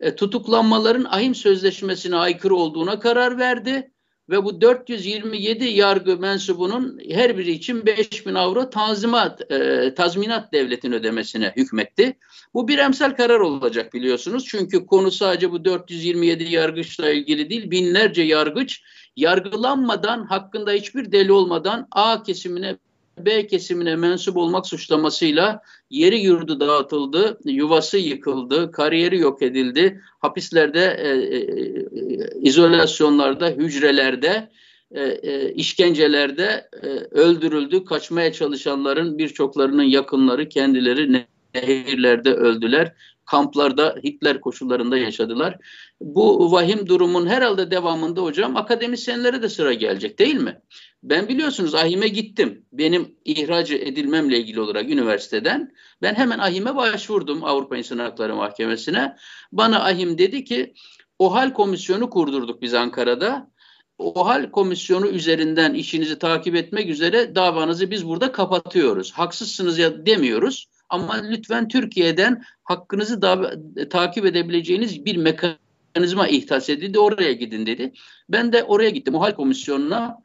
E, tutuklanmaların ahim sözleşmesine aykırı olduğuna karar verdi ve bu 427 yargı mensubunun her biri için 5000 avro tanzimat, e, tazminat devletin ödemesine hükmetti. Bu bir emsal karar olacak biliyorsunuz. Çünkü konu sadece bu 427 yargıçla ilgili değil. Binlerce yargıç yargılanmadan, hakkında hiçbir deli olmadan A kesimine B kesimine mensup olmak suçlamasıyla yeri yurdu dağıtıldı, yuvası yıkıldı, kariyeri yok edildi, hapislerde, e, e, e, izolasyonlarda, hücrelerde, e, e, işkencelerde e, öldürüldü. Kaçmaya çalışanların birçoklarının yakınları kendileri nehirlerde öldüler. Kamplarda Hitler koşullarında yaşadılar. Bu vahim durumun herhalde devamında hocam akademisyenlere de sıra gelecek değil mi? Ben biliyorsunuz Ahim'e gittim. Benim ihraç edilmemle ilgili olarak üniversiteden. Ben hemen Ahim'e başvurdum Avrupa İnsan Hakları Mahkemesi'ne. Bana Ahim dedi ki OHAL komisyonu kurdurduk biz Ankara'da. OHAL komisyonu üzerinden işinizi takip etmek üzere davanızı biz burada kapatıyoruz. Haksızsınız ya demiyoruz. Ama lütfen Türkiye'den hakkınızı da, takip edebileceğiniz bir mekanizma ihtas edildi. Oraya gidin dedi. Ben de oraya gittim. OHAL komisyonuna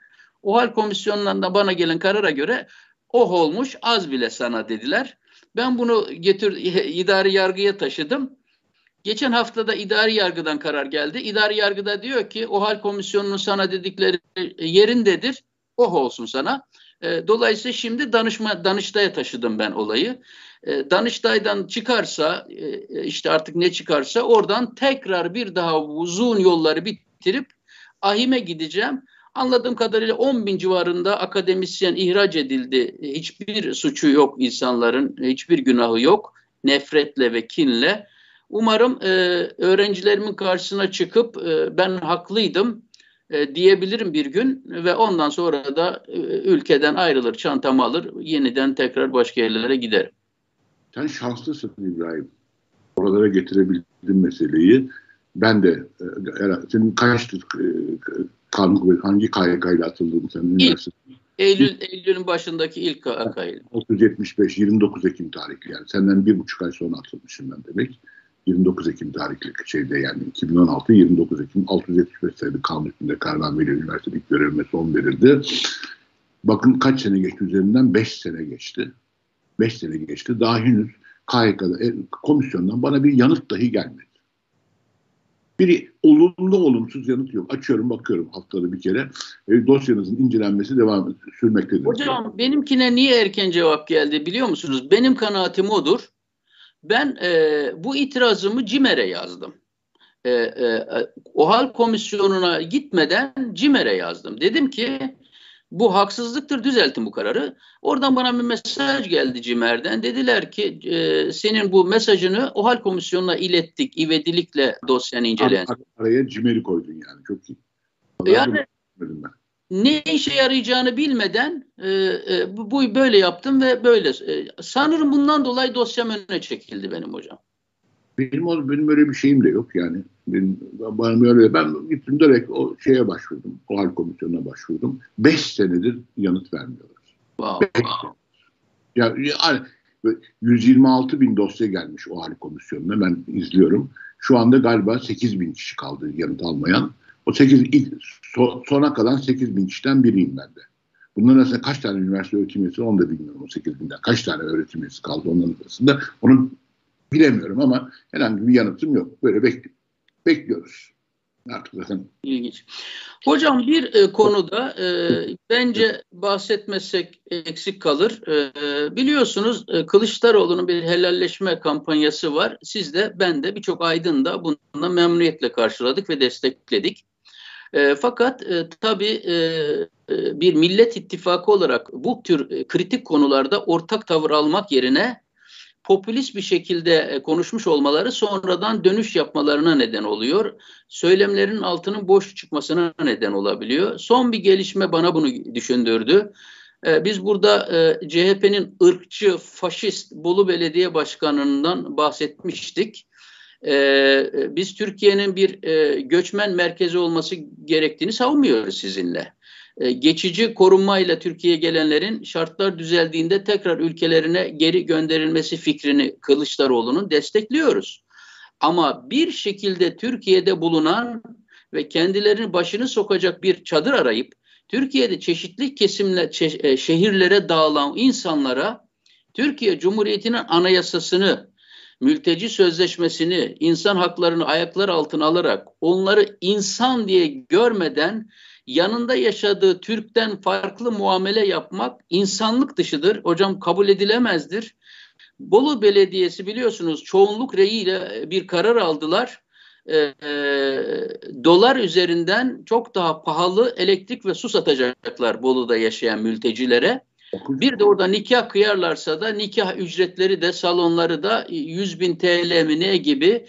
OHAL komisyonlarında bana gelen karara göre oh olmuş az bile sana dediler. Ben bunu getir (laughs) idari yargıya taşıdım. Geçen hafta da idari yargıdan karar geldi. İdari yargıda diyor ki OHAL komisyonunun sana dedikleri yerindedir. Oh olsun sana. E, dolayısıyla şimdi danışma Danıştay'a taşıdım ben olayı. E, Danıştay'dan çıkarsa e, işte artık ne çıkarsa oradan tekrar bir daha uzun yolları bitirip ahime gideceğim. Anladığım kadarıyla 10 bin civarında akademisyen ihraç edildi. Hiçbir suçu yok insanların, hiçbir günahı yok. Nefretle ve kinle. Umarım e, öğrencilerimin karşısına çıkıp e, ben haklıydım e, diyebilirim bir gün ve ondan sonra da e, ülkeden ayrılır, çantamı alır, yeniden tekrar başka yerlere giderim. Sen şanslısın İbrahim. Oralara getirebildin meseleyi. Ben de e, senin kaçtı e, kanun hangi KYK ile atıldığını sen bilirsin. Eylül, Eylül'ün başındaki ilk KYK ile. 675, 29 Ekim tarihli yani. Senden bir buçuk ay sonra atılmışım ben demek. 29 Ekim tarihli şeyde yani 2016 29 Ekim 675 sayılı kanun hükmünde Karnameli Üniversitesi görevime son verildi. Bakın kaç sene geçti üzerinden? 5 sene geçti. Beş sene geçti. Daha henüz KHK'da, e, komisyondan bana bir yanıt dahi gelmedi. Bir olumlu olumsuz yanıt yok. Açıyorum bakıyorum haftada bir kere. E, dosyanızın incelenmesi devam sürmektedir. Hocam benimkine niye erken cevap geldi biliyor musunuz? Benim kanaatim odur. Ben e, bu itirazımı CİMER'e yazdım. E, e, OHAL komisyonuna gitmeden CİMER'e yazdım. Dedim ki bu haksızlıktır düzeltin bu kararı. Oradan bana bir mesaj geldi CİMER'den. Dediler ki e, senin bu mesajını OHAL komisyonuna ilettik. İvedilikle dosyanı inceleyen. Araya CİMER'i koydun yani çok iyi. yani ne işe yarayacağını bilmeden e, e, bu, böyle yaptım ve böyle. E, sanırım bundan dolayı dosyam önüne çekildi benim hocam. Benim benim öyle bir şeyim de yok yani. Benim bana öyle ben gittim direkt o şeye başvurdum. O hal komisyonuna başvurdum. Beş senedir yanıt vermiyorlar. Wow. Beş Ya, yani 126 bin dosya gelmiş o hal komisyonuna ben izliyorum. Şu anda galiba 8 bin kişi kaldı yanıt almayan. O 8 ilk, so, sona kalan 8 bin kişiden biriyim ben de. Bunların arasında kaç tane üniversite öğretim üyesi onu da bilmiyorum o 8 binden. Kaç tane öğretim üyesi kaldı onların arasında. Onun bilemiyorum ama herhangi bir yanıtım yok. Böyle bekli bekliyoruz. Artık zaten. İlginç. Hocam bir e, konuda e, bence bahsetmezsek eksik kalır. E, biliyorsunuz e, Kılıçdaroğlu'nun bir helalleşme kampanyası var. Siz de ben de birçok aydın da bununla memnuniyetle karşıladık ve destekledik. E, fakat e, tabii e, e bir millet ittifakı olarak bu tür e, kritik konularda ortak tavır almak yerine popülist bir şekilde e, konuşmuş olmaları sonradan dönüş yapmalarına neden oluyor. Söylemlerin altının boş çıkmasına neden olabiliyor. Son bir gelişme bana bunu düşündürdü. E, biz burada e, CHP'nin ırkçı, faşist Bolu Belediye Başkanı'ndan bahsetmiştik. Biz Türkiye'nin bir göçmen merkezi olması gerektiğini savunmuyoruz sizinle. E, geçici korunmayla Türkiye'ye gelenlerin şartlar düzeldiğinde tekrar ülkelerine geri gönderilmesi fikrini Kılıçdaroğlu'nun destekliyoruz. Ama bir şekilde Türkiye'de bulunan ve kendilerini başını sokacak bir çadır arayıp Türkiye'de çeşitli kesimle e, şehirlere dağılan insanlara Türkiye Cumhuriyeti'nin anayasasını, mülteci sözleşmesini, insan haklarını ayaklar altına alarak onları insan diye görmeden yanında yaşadığı Türk'ten farklı muamele yapmak insanlık dışıdır. Hocam kabul edilemezdir. Bolu Belediyesi biliyorsunuz çoğunluk reyiyle bir karar aldılar. E, dolar üzerinden çok daha pahalı elektrik ve su satacaklar Bolu'da yaşayan mültecilere. Bir de orada nikah kıyarlarsa da nikah ücretleri de salonları da 100 bin TL mi ne gibi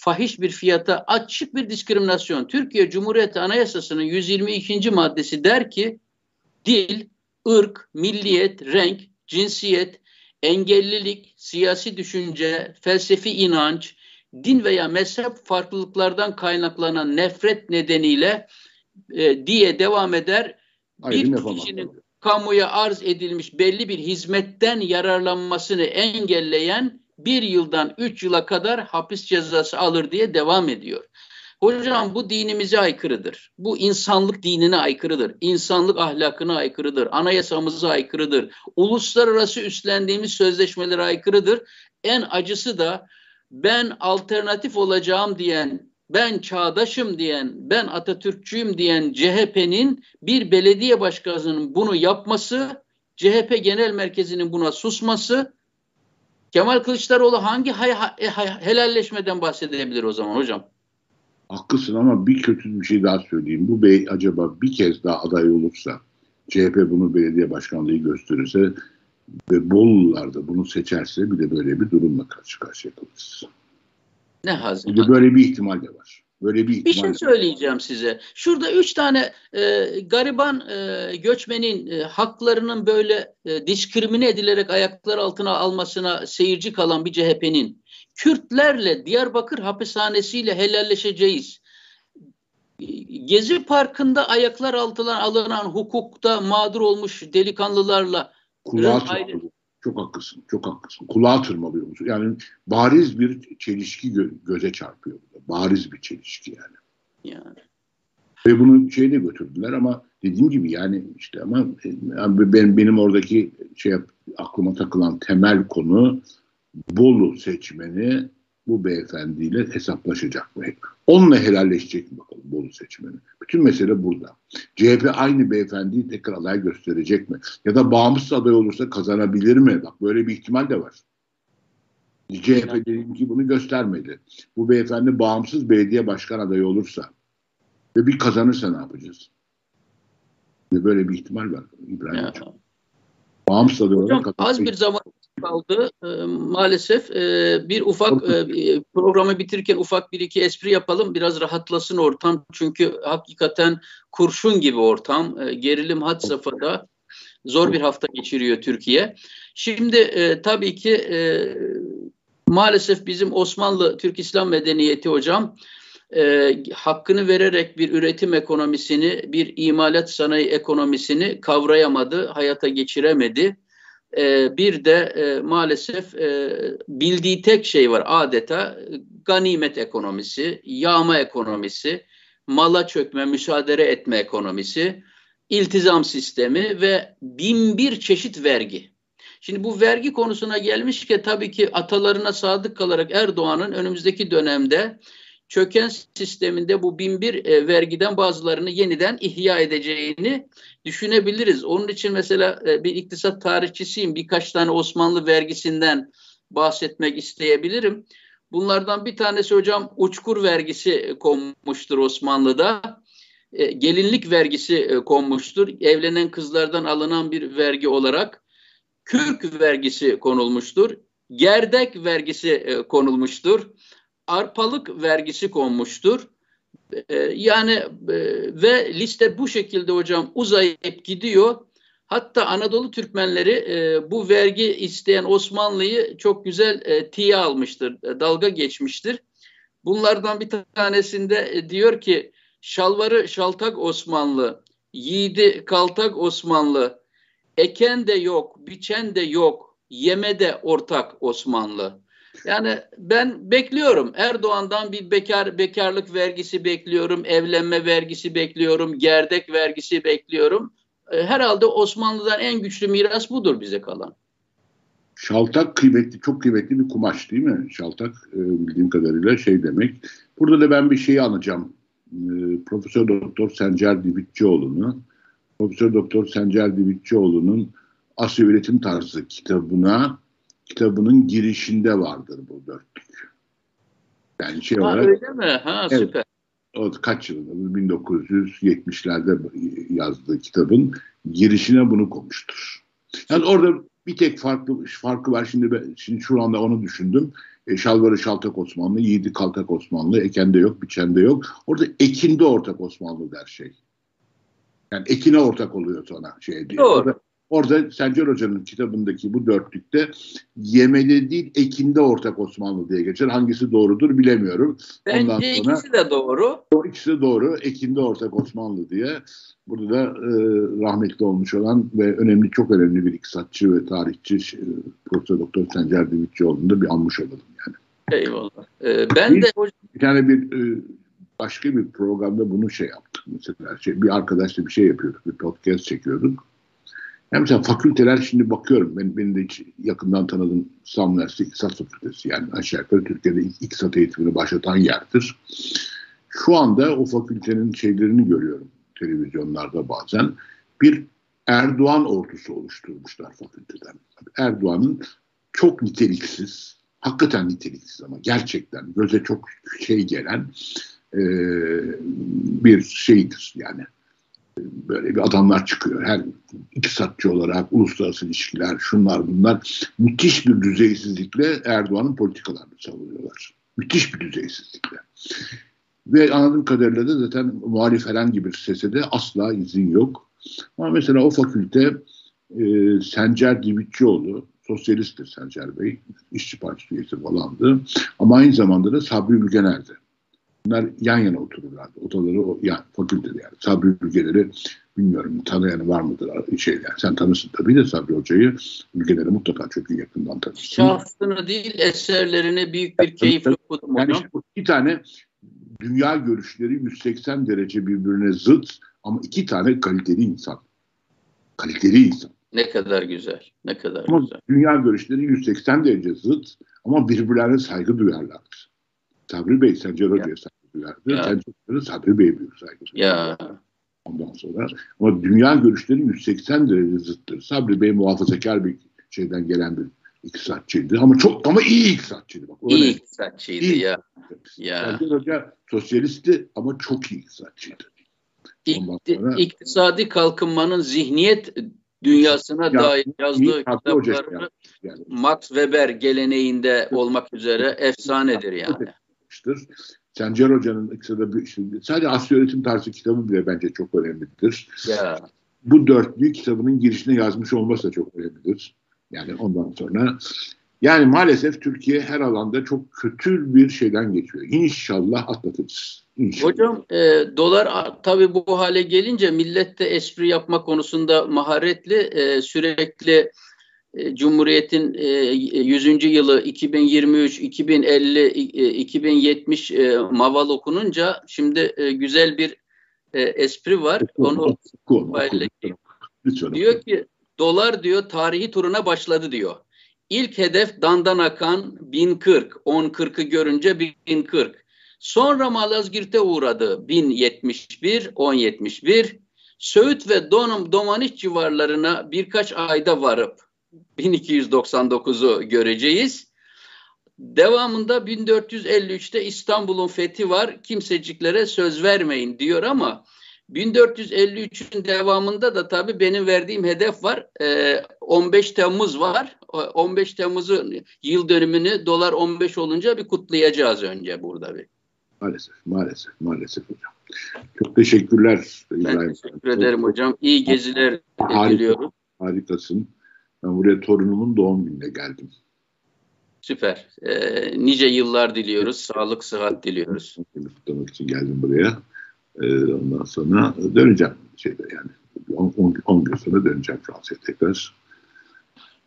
fahiş bir fiyata açık bir diskriminasyon. Türkiye Cumhuriyeti Anayasası'nın 122. maddesi der ki dil, ırk, milliyet, renk, cinsiyet, engellilik, siyasi düşünce, felsefi inanç, din veya mezhep farklılıklardan kaynaklanan nefret nedeniyle e, diye devam eder. Ayrım bir kişinin kamuya arz edilmiş belli bir hizmetten yararlanmasını engelleyen bir yıldan üç yıla kadar hapis cezası alır diye devam ediyor. Hocam bu dinimize aykırıdır. Bu insanlık dinine aykırıdır. İnsanlık ahlakına aykırıdır. Anayasamıza aykırıdır. Uluslararası üstlendiğimiz sözleşmelere aykırıdır. En acısı da ben alternatif olacağım diyen, ben çağdaşım diyen, ben Atatürkçüyüm diyen CHP'nin bir belediye başkanının bunu yapması, CHP Genel Merkezi'nin buna susması Kemal Kılıçdaroğlu hangi hay, hay, hay, helalleşmeden bahsedebilir o zaman hocam? Haklısın ama bir kötü bir şey daha söyleyeyim. Bu bey acaba bir kez daha aday olursa, CHP bunu belediye başkanlığı gösterirse ve Bolular da bunu seçerse bir de böyle bir durumla karşı karşıya kalırız. Ne hazır. Bir de böyle bir ihtimal de var. Böyle bir, bir şey söyleyeceğim size. Şurada üç tane e, gariban e, göçmenin e, haklarının böyle e, diskrimine edilerek ayaklar altına almasına seyirci kalan bir CHP'nin Kürtlerle Diyarbakır hapishanesiyle helalleşeceğiz. Gezi Parkı'nda ayaklar altına alınan hukukta mağdur olmuş delikanlılarla Kulağa ayrı... Çok haklısın, çok haklısın. Kulağa tırmalıyor musun? Yani bariz bir çelişki gö- göze çarpıyor. Bariz bir çelişki yani. Yani. Ve bunu şeyde götürdüler ama dediğim gibi yani işte ama yani benim, benim oradaki şey aklıma takılan temel konu Bolu seçmeni bu beyefendiyle hesaplaşacak mı? Onunla helalleşecek mi Bolu seçmeni? Bütün mesele burada. CHP aynı beyefendiyi tekrar aday gösterecek mi? Ya da bağımsız aday olursa kazanabilir mi? Bak böyle bir ihtimal de var. CHP dediğim ki bunu göstermedi. Bu beyefendi bağımsız belediye başkan adayı olursa ve bir kazanırsa ne yapacağız? Böyle bir ihtimal var İbrahim Hocam. Bağımsız aday olarak az bir zaman kaldı. E, maalesef e, bir ufak e, programı bitirirken ufak bir iki espri yapalım. Biraz rahatlasın ortam. Çünkü hakikaten kurşun gibi ortam. E, gerilim had safhada. Zor bir hafta geçiriyor Türkiye. Şimdi e, tabii ki e, maalesef bizim Osmanlı Türk İslam medeniyeti hocam e, hakkını vererek bir üretim ekonomisini, bir imalat sanayi ekonomisini kavrayamadı, hayata geçiremedi. E, bir de e, maalesef e, bildiği tek şey var adeta ganimet ekonomisi, yağma ekonomisi, mala çökme, müsaade etme ekonomisi, iltizam sistemi ve bin bir çeşit vergi. Şimdi bu vergi konusuna gelmişken tabii ki atalarına sadık kalarak Erdoğan'ın önümüzdeki dönemde çöken sisteminde bu bin bir e, vergiden bazılarını yeniden ihya edeceğini düşünebiliriz. Onun için mesela e, bir iktisat tarihçisiyim. Birkaç tane Osmanlı vergisinden bahsetmek isteyebilirim. Bunlardan bir tanesi hocam uçkur vergisi konmuştur Osmanlı'da. E, gelinlik vergisi e, konmuştur. Evlenen kızlardan alınan bir vergi olarak. Kürk vergisi konulmuştur. Gerdek vergisi e, konulmuştur arpalık vergisi konmuştur. E, yani e, ve liste bu şekilde hocam uzayıp gidiyor. Hatta Anadolu Türkmenleri e, bu vergi isteyen Osmanlı'yı çok güzel e, tiye almıştır, dalga geçmiştir. Bunlardan bir tanesinde diyor ki şalvarı şaltak Osmanlı, yiğidi kaltak Osmanlı, eken de yok, biçen de yok, yeme de ortak Osmanlı. Yani ben bekliyorum. Erdoğan'dan bir bekar bekarlık vergisi bekliyorum, evlenme vergisi bekliyorum, gerdek vergisi bekliyorum. E, herhalde Osmanlı'dan en güçlü miras budur bize kalan. Şaltak kıymetli, çok kıymetli bir kumaş değil mi? Şaltak e, bildiğim kadarıyla şey demek. Burada da ben bir şeyi anacağım. E, Profesör Doktor Sencer Divitçioğlu'nu. Profesör Doktor Sencer Divitçioğlu'nun Asya Üretim Tarzı kitabına kitabının girişinde vardır bu dörtlük. Yani şey ha, olarak. Öyle mi? Ha evet, süper. O kaç yılında? 1970'lerde yazdığı kitabın girişine bunu koymuştur. Yani orada bir tek farklı farkı var. Şimdi ben, şimdi şu anda onu düşündüm. E, şalvarı şaltak Osmanlı, yiğidi kaltak Osmanlı, ekende yok, biçende yok. Orada ekinde ortak Osmanlı der şey. Yani ekine ortak oluyor sonra şey diye. Doğru. Orada Orada Sencer Hoca'nın kitabındaki bu dörtlükte Yemeli değil Ekin'de ortak Osmanlı diye geçer. Hangisi doğrudur bilemiyorum. Bence Ondan sonra, ikisi de doğru. O ikisi de doğru. Ekin'de ortak Osmanlı diye. Burada da e, rahmetli olmuş olan ve önemli çok önemli bir iktisatçı ve tarihçi e, Profesör Doktor Sencer Divitçioğlu'nu da bir anmış olalım yani. Eyvallah. Ee, ben bir, de bir tane bir e, başka bir programda bunu şey yaptık. Mesela şey, bir arkadaşla bir şey yapıyorduk. Bir podcast çekiyorduk yani mesela fakülteler şimdi bakıyorum. Ben, benim de hiç yakından tanıdığım İstanbul Üniversitesi İktisat Fakültesi. Yani aşağı yukarı Türkiye'de ilk iktisat eğitimini başlatan yerdir. Şu anda o fakültenin şeylerini görüyorum televizyonlarda bazen. Bir Erdoğan ordusu oluşturmuşlar fakülteden. Erdoğan'ın çok niteliksiz, hakikaten niteliksiz ama gerçekten göze çok şey gelen e, bir şeydir yani böyle bir adamlar çıkıyor. Her iktisatçı olarak uluslararası ilişkiler, şunlar bunlar müthiş bir düzeysizlikle Erdoğan'ın politikalarını savunuyorlar. Müthiş bir düzeysizlikle. Ve anladığım kadarıyla da zaten muhalif herhangi bir sese de asla izin yok. Ama mesela o fakülte e, Sencer Divitçioğlu, sosyalisttir Sencer Bey, işçi partisi üyesi falandı. Ama aynı zamanda da Sabri Ülgener'di. Bunlar yan yana otururlardı. Odaları o, yani fakültede yani. Sabri ülkeleri bilmiyorum tanıyanı var mıdır şeyler. Sen tanırsın tabii de Sabri Hoca'yı ülkeleri mutlaka çok iyi yakından tanırsın. Şahsını değil eserlerini büyük bir keyifle okudum yani işte iki tane dünya görüşleri 180 derece birbirine zıt Ama iki tane kaliteli insan. Kaliteli insan. Ne kadar güzel. Ne kadar ama güzel. Dünya görüşleri 180 derece zıt ama birbirlerine saygı duyarlar. Sabri Bey Sencer Hoca'ya duyardı. Sencer Hoca'ya Sabri Bey'e büyük saygı. Ya. Ondan sonra ama dünya görüşleri 180 derece zıttır. Sabri Bey muhafazakar bir şeyden gelen bir iktisatçıydı ama çok ama iyi iktisatçıydı. Bak, öyle. İyi iktisatçıydı iyi. ya. ya. Sencer Hoca sosyalistti ama çok iyi iktisatçıydı. İkti, sonra, iktisadi kalkınmanın zihniyet dünyasına ya, dair yazdığı kitapları yani. Max Weber geleneğinde olmak üzere efsanedir yani. Sencer Hoca'nın kısada bir, şimdi, sadece Asya Öğretim Tarzı kitabı bile bence çok önemlidir. Ya. Bu dörtlü kitabının girişine yazmış olması da çok önemlidir. Yani ondan sonra yani maalesef Türkiye her alanda çok kötü bir şeyden geçiyor. İnşallah atlatırız. İnşallah. Hocam e, dolar tabii bu hale gelince millette espri yapma konusunda maharetli e, sürekli Cumhuriyet'in e, 100. yılı 2023, 2050, e, 2070 e, maval okununca şimdi e, güzel bir e, espri var. Onu paylaşayım. Diyor ki dolar diyor tarihi turuna başladı diyor. İlk hedef Dandan Akan 1040, 1040'ı görünce 1040. Sonra Malazgirt'e uğradı 1071, 1071. Söğüt ve Donum Domaniç civarlarına birkaç ayda varıp 1299'u göreceğiz. Devamında 1453'te İstanbul'un fethi var. Kimseciklere söz vermeyin diyor ama 1453'ün devamında da tabii benim verdiğim hedef var. 15 Temmuz var. 15 Temmuz'un yıl dönümünü dolar 15 olunca bir kutlayacağız önce burada bir. Maalesef, maalesef, maalesef hocam. Çok teşekkürler. Ben İbrahim. teşekkür ederim hocam. İyi geziler diliyorum. Harikasın. Ben buraya torunumun doğum gününe geldim. Süper. Ee, nice yıllar diliyoruz. Sağlık, sıhhat diliyoruz. Kutlamak için geldim buraya. Ee, ondan sonra döneceğim şeyde yani. 10 gün sonra döneceğim Fransa'ya tekrar.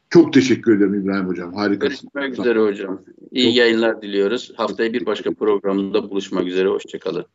Çok teşekkür ederim İbrahim Hocam. Harikasın. Görüşmek üzere hocam. İyi Çok... yayınlar diliyoruz. Haftaya bir başka programda buluşmak üzere. Hoşçakalın.